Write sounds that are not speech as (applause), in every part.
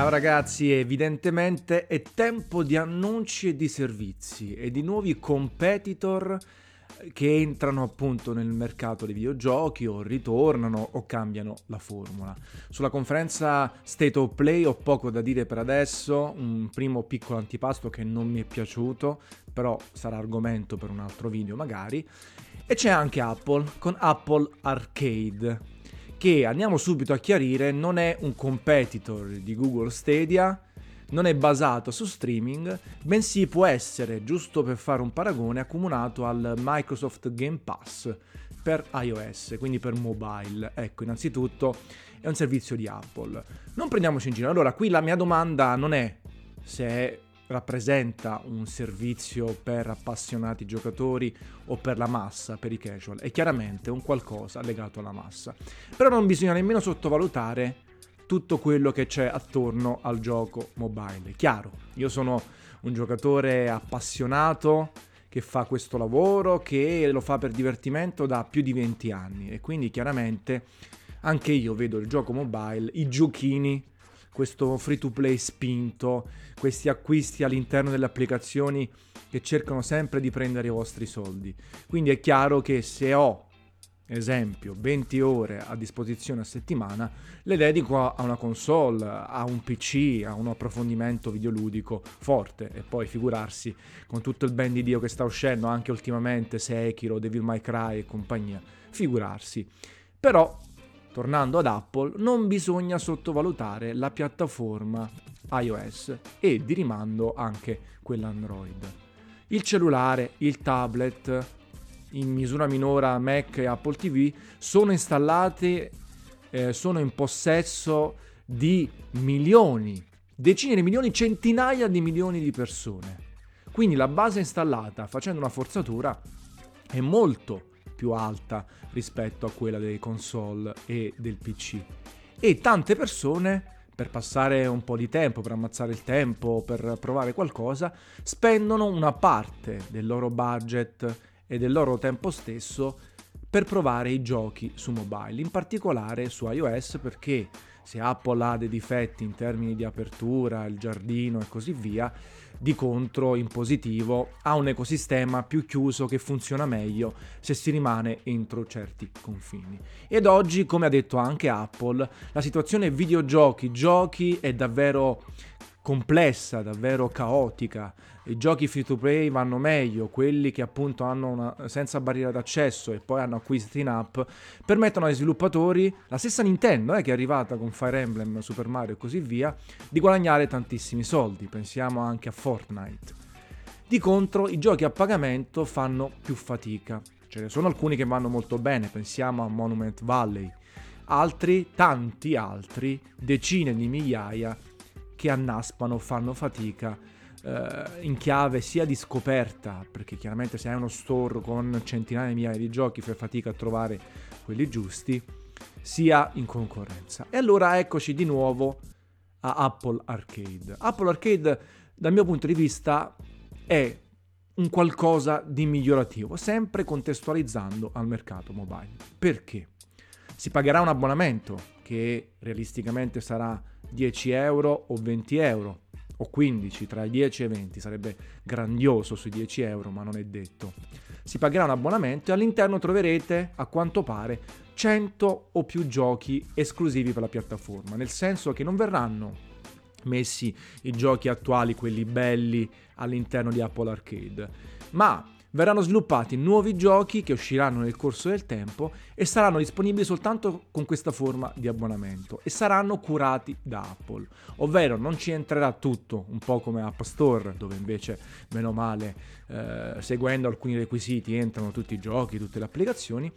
Ciao ragazzi, evidentemente è tempo di annunci e di servizi e di nuovi competitor che entrano appunto nel mercato dei videogiochi o ritornano o cambiano la formula. Sulla conferenza State of Play ho poco da dire per adesso, un primo piccolo antipasto che non mi è piaciuto, però sarà argomento per un altro video magari. E c'è anche Apple con Apple Arcade, che andiamo subito a chiarire non è un competitor di Google Stadia, non è basato su streaming, bensì può essere, giusto per fare un paragone, accomunato al Microsoft Game Pass per iOS, quindi per mobile. Ecco, innanzitutto è un servizio di Apple. Non prendiamoci in giro. Allora, qui la mia domanda non è se rappresenta un servizio per appassionati giocatori o per la massa, per i casual. È chiaramente un qualcosa legato alla massa. Però non bisogna nemmeno sottovalutare tutto quello che c'è attorno al gioco mobile. Chiaro, io sono un giocatore appassionato che fa questo lavoro, che lo fa per divertimento da più di 20 anni e quindi chiaramente anche io vedo il gioco mobile, i giochini, questo free to play spinto, questi acquisti all'interno delle applicazioni che cercano sempre di prendere i vostri soldi. Quindi è chiaro che se ho esempio 20 ore a disposizione a settimana, le dedico a una console, a un PC, a un approfondimento videoludico forte e poi figurarsi con tutto il ben di Dio che sta uscendo anche ultimamente Sekiro, Devil May Cry e compagnia, figurarsi. Però tornando ad Apple, non bisogna sottovalutare la piattaforma iOS e di rimando anche quella Android. Il cellulare, il tablet, in misura minore Mac e Apple TV, sono installate, eh, sono in possesso di milioni, decine di milioni, centinaia di milioni di persone. Quindi la base installata facendo una forzatura è molto più alta rispetto a quella dei console e del PC. E tante persone per passare un po' di tempo, per ammazzare il tempo, per provare qualcosa, spendono una parte del loro budget e del loro tempo stesso per provare i giochi su mobile, in particolare su iOS perché se Apple ha dei difetti in termini di apertura, il giardino e così via, di contro in positivo ha un ecosistema più chiuso che funziona meglio se si rimane entro certi confini. Ed oggi, come ha detto anche Apple, la situazione videogiochi, giochi è davvero complessa, davvero caotica. I giochi free to play vanno meglio, quelli che appunto hanno una senza barriera d'accesso e poi hanno acquisti in app, permettono ai sviluppatori, la stessa Nintendo eh, che è arrivata con Fire Emblem, Super Mario e così via, di guadagnare tantissimi soldi. Pensiamo anche a Fortnite. Di contro, i giochi a pagamento fanno più fatica. Ce ne sono alcuni che vanno molto bene, pensiamo a Monument Valley. Altri, tanti altri, decine di migliaia, che annaspano, fanno fatica eh, in chiave sia di scoperta, perché chiaramente se hai uno store con centinaia di migliaia di giochi fai fatica a trovare quelli giusti, sia in concorrenza. E allora eccoci di nuovo a Apple Arcade. Apple Arcade dal mio punto di vista è un qualcosa di migliorativo, sempre contestualizzando al mercato mobile. Perché? Si pagherà un abbonamento che realisticamente sarà 10 euro o 20 euro o 15 tra i 10 e i 20 sarebbe grandioso sui 10 euro ma non è detto. Si pagherà un abbonamento e all'interno troverete a quanto pare 100 o più giochi esclusivi per la piattaforma nel senso che non verranno messi i giochi attuali quelli belli all'interno di Apple Arcade. Ma verranno sviluppati nuovi giochi che usciranno nel corso del tempo e saranno disponibili soltanto con questa forma di abbonamento e saranno curati da Apple, ovvero non ci entrerà tutto, un po' come App Store, dove invece, meno male, eh, seguendo alcuni requisiti entrano tutti i giochi, tutte le applicazioni,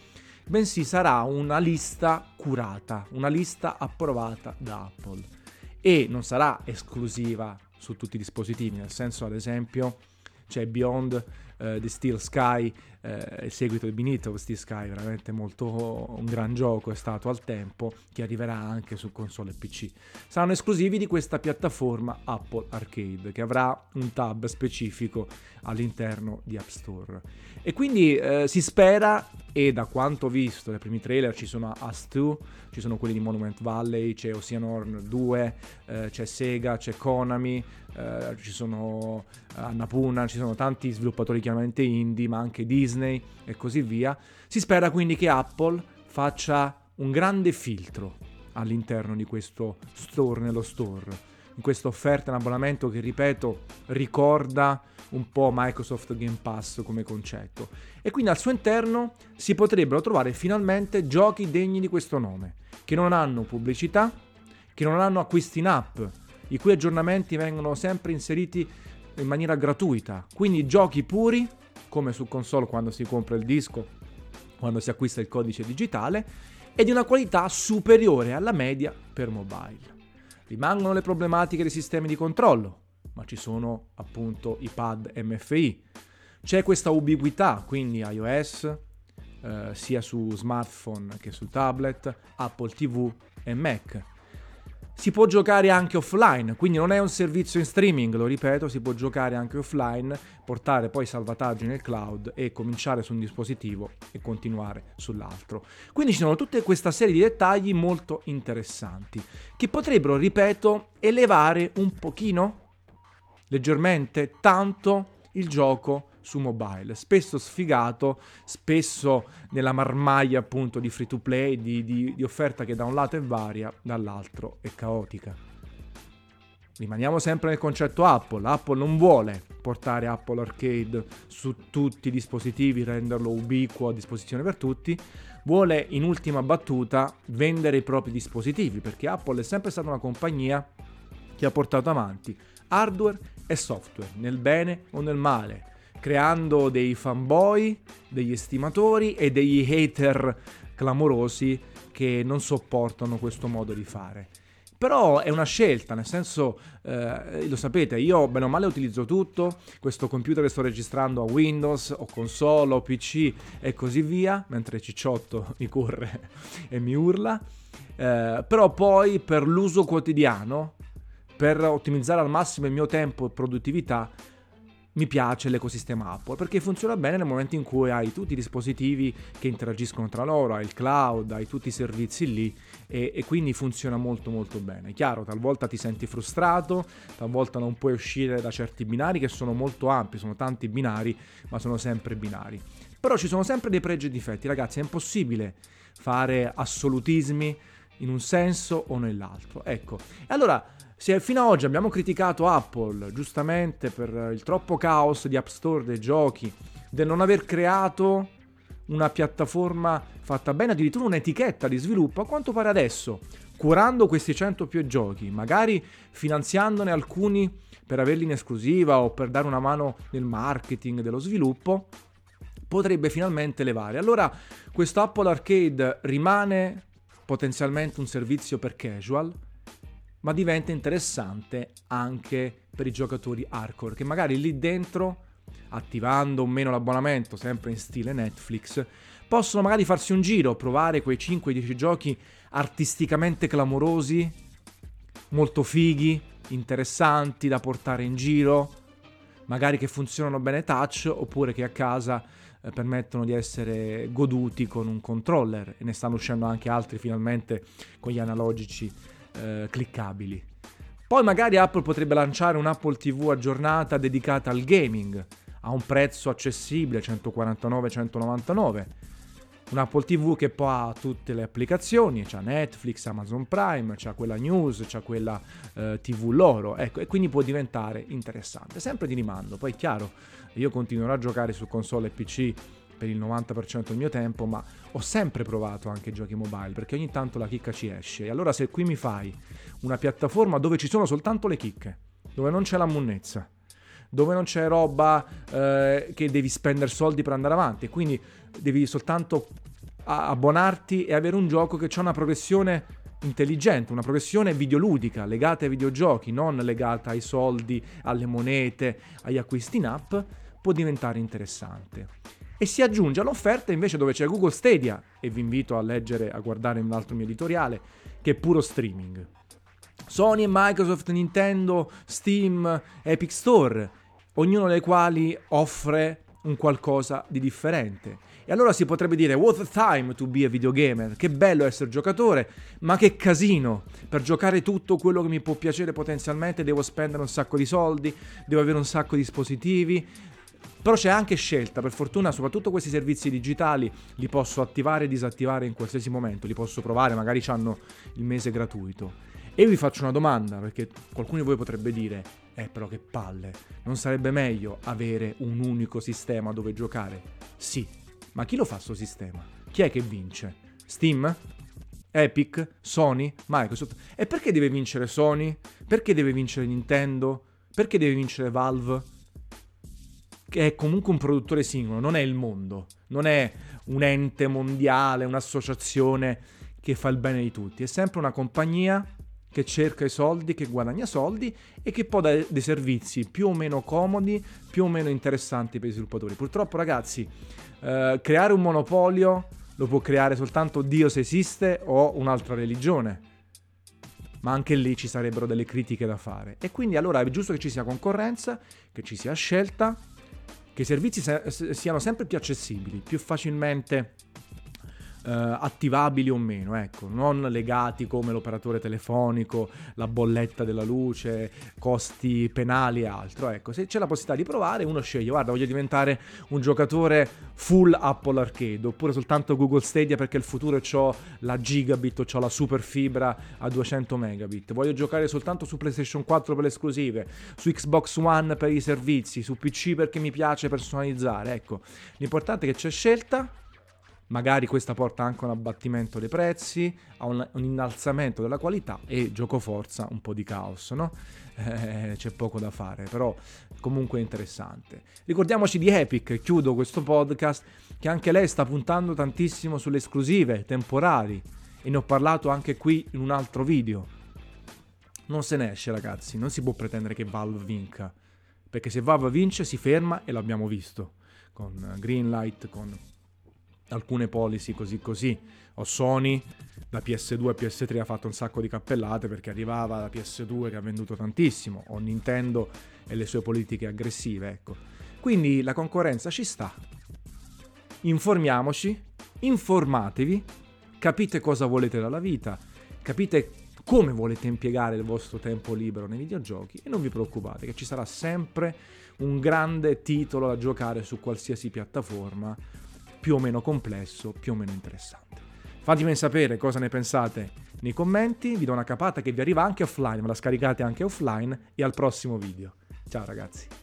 bensì sarà una lista curata, una lista approvata da Apple. E non sarà esclusiva su tutti i dispositivi, nel senso ad esempio c'è Beyond The Steel Sky eh, il seguito di Beneath of Steel Sky, veramente molto un gran gioco è stato al tempo, che arriverà anche su console e PC. Saranno esclusivi di questa piattaforma Apple Arcade, che avrà un tab specifico all'interno di App Store. E quindi eh, si spera, e da quanto ho visto nei primi trailer ci sono Us 2, ci sono quelli di Monument Valley, c'è Oceanhorn 2, eh, c'è Sega, c'è Konami, eh, ci sono Annapurna, ci sono tanti sviluppatori chiaramente indie, ma anche Disney e così via. Si spera quindi che Apple faccia un grande filtro all'interno di questo store nello store in questa offerta in abbonamento che ripeto ricorda un po' Microsoft Game Pass come concetto e quindi al suo interno si potrebbero trovare finalmente giochi degni di questo nome che non hanno pubblicità che non hanno acquisti in app i cui aggiornamenti vengono sempre inseriti in maniera gratuita quindi giochi puri come su console quando si compra il disco quando si acquista il codice digitale e di una qualità superiore alla media per mobile Rimangono le problematiche dei sistemi di controllo, ma ci sono appunto i pad MFI. C'è questa ubiquità, quindi iOS, eh, sia su smartphone che su tablet, Apple TV e Mac. Si può giocare anche offline, quindi non è un servizio in streaming, lo ripeto, si può giocare anche offline, portare poi salvataggi nel cloud e cominciare su un dispositivo e continuare sull'altro. Quindi ci sono tutta questa serie di dettagli molto interessanti che potrebbero, ripeto, elevare un pochino, leggermente, tanto il gioco su mobile, spesso sfigato, spesso nella marmaglia appunto di free to play, di, di, di offerta che da un lato è varia, dall'altro è caotica. Rimaniamo sempre nel concetto Apple. Apple non vuole portare Apple Arcade su tutti i dispositivi, renderlo ubiquo a disposizione per tutti. Vuole in ultima battuta vendere i propri dispositivi perché Apple è sempre stata una compagnia che ha portato avanti hardware e software, nel bene o nel male, creando dei fanboy, degli estimatori e degli hater clamorosi che non sopportano questo modo di fare. Però è una scelta, nel senso, eh, lo sapete, io bene o male utilizzo tutto, questo computer che sto registrando a Windows, o console, o PC e così via, mentre Cicciotto (laughs) mi corre e mi urla. Eh, però poi per l'uso quotidiano, per ottimizzare al massimo il mio tempo e produttività, mi piace l'ecosistema Apple perché funziona bene nel momento in cui hai tutti i dispositivi che interagiscono tra loro, hai il cloud, hai tutti i servizi lì e, e, quindi funziona molto molto bene. Chiaro, talvolta ti senti frustrato, talvolta non puoi uscire da certi binari che sono molto ampi, sono tanti binari, ma sono sempre binari. Però ci sono sempre dei pregi e difetti, ragazzi, è impossibile fare assolutismi in un senso o nell'altro. Ecco, e allora se fino ad oggi abbiamo criticato Apple giustamente per il troppo caos di App Store dei giochi, del non aver creato una piattaforma fatta bene, addirittura un'etichetta di sviluppo, a quanto pare adesso, curando questi 100 più giochi, magari finanziandone alcuni per averli in esclusiva o per dare una mano nel marketing dello sviluppo, potrebbe finalmente levare. Allora questo Apple Arcade rimane potenzialmente un servizio per casual, ma diventa interessante anche per i giocatori hardcore che magari lì dentro, attivando o meno l'abbonamento, sempre in stile Netflix, possono magari farsi un giro, provare quei 5-10 giochi artisticamente clamorosi, molto fighi, interessanti da portare in giro, magari che funzionano bene touch oppure che a casa eh, permettono di essere goduti con un controller. E ne stanno uscendo anche altri finalmente con gli analogici eh, cliccabili. Poi magari Apple potrebbe lanciare un Apple TV aggiornata dedicata al gaming a un prezzo accessibile, 149-199. Un Apple TV che poi ha tutte le applicazioni, c'ha Netflix, Amazon Prime, c'ha quella news, c'ha quella eh, TV loro, ecco, e quindi può diventare interessante. Sempre di rimando, poi è chiaro, io continuerò a giocare su console e PC per il 90% del mio tempo, ma ho sempre provato anche giochi mobile perché ogni tanto la chicca ci esce. E allora se qui mi fai una piattaforma dove ci sono soltanto le chicche, dove non c'è la munnezza, dove non c'è roba eh, che devi spendere soldi per andare avanti, quindi devi soltanto abbonarti e avere un gioco che ha una progressione intelligente, una progressione videoludica legata ai videogiochi, non legata ai soldi, alle monete, agli acquisti in app, può diventare interessante. E si aggiunge all'offerta invece dove c'è Google Stadia e vi invito a leggere, a guardare un altro mio editoriale che è puro streaming. Sony, Microsoft, Nintendo, Steam, Epic Store, ognuno dei quali offre un qualcosa di differente. E allora si potrebbe dire, what a time to be a videogamer, che bello essere giocatore, ma che casino, per giocare tutto quello che mi può piacere potenzialmente devo spendere un sacco di soldi, devo avere un sacco di dispositivi, però c'è anche scelta, per fortuna soprattutto questi servizi digitali li posso attivare e disattivare in qualsiasi momento, li posso provare, magari hanno il mese gratuito. E vi faccio una domanda, perché qualcuno di voi potrebbe dire, eh però che palle, non sarebbe meglio avere un unico sistema dove giocare? Sì, ma chi lo fa sto sistema? Chi è che vince? Steam? Epic? Sony? Microsoft? E perché deve vincere Sony? Perché deve vincere Nintendo? Perché deve vincere Valve? È comunque un produttore singolo, non è il mondo, non è un ente mondiale, un'associazione che fa il bene di tutti, è sempre una compagnia che cerca i soldi, che guadagna soldi e che poi dà dei servizi più o meno comodi, più o meno interessanti per i sviluppatori. Purtroppo ragazzi, eh, creare un monopolio lo può creare soltanto Dio se esiste o un'altra religione. Ma anche lì ci sarebbero delle critiche da fare. E quindi allora è giusto che ci sia concorrenza, che ci sia scelta, che i servizi siano sempre più accessibili, più facilmente eh, attivabili o meno, ecco, non legati come l'operatore telefonico, la bolletta della luce, costi penali e altro. Ecco, se c'è la possibilità di provare, uno sceglie, guarda, voglio diventare un giocatore full Apple Arcade, oppure soltanto Google Stadia perché il futuro ho la gigabit, ho la super fibra a 200 megabit. Voglio giocare soltanto su PlayStation 4 per le esclusive, su Xbox One per i servizi, su PC perché mi piace personalizzare. Ecco, l'importante è che c'è scelta magari questa porta anche a un abbattimento dei prezzi, a un, un innalzamento della qualità e gioco forza un po' di caos, no? Eh, c'è poco da fare, però comunque è interessante. Ricordiamoci di Epic, chiudo questo podcast, che anche lei sta puntando tantissimo sulle esclusive temporali e ne ho parlato anche qui in un altro video. Non se ne esce ragazzi, non si può pretendere che Valve vinca, perché se Valve vince si ferma e l'abbiamo visto con Greenlight, con alcune policy così così. Ho Sony, da PS2 a PS3 ha fatto un sacco di cappellate perché arrivava la PS2 che ha venduto tantissimo, o Nintendo e le sue politiche aggressive, ecco. Quindi la concorrenza ci sta. Informiamoci, informatevi, capite cosa volete dalla vita, capite come volete impiegare il vostro tempo libero nei videogiochi e non vi preoccupate che ci sarà sempre un grande titolo da giocare su qualsiasi piattaforma più o meno complesso, più o meno interessante. Fatemi sapere cosa ne pensate nei commenti, vi do una capata che vi arriva anche offline, me la scaricate anche offline e al prossimo video. Ciao ragazzi.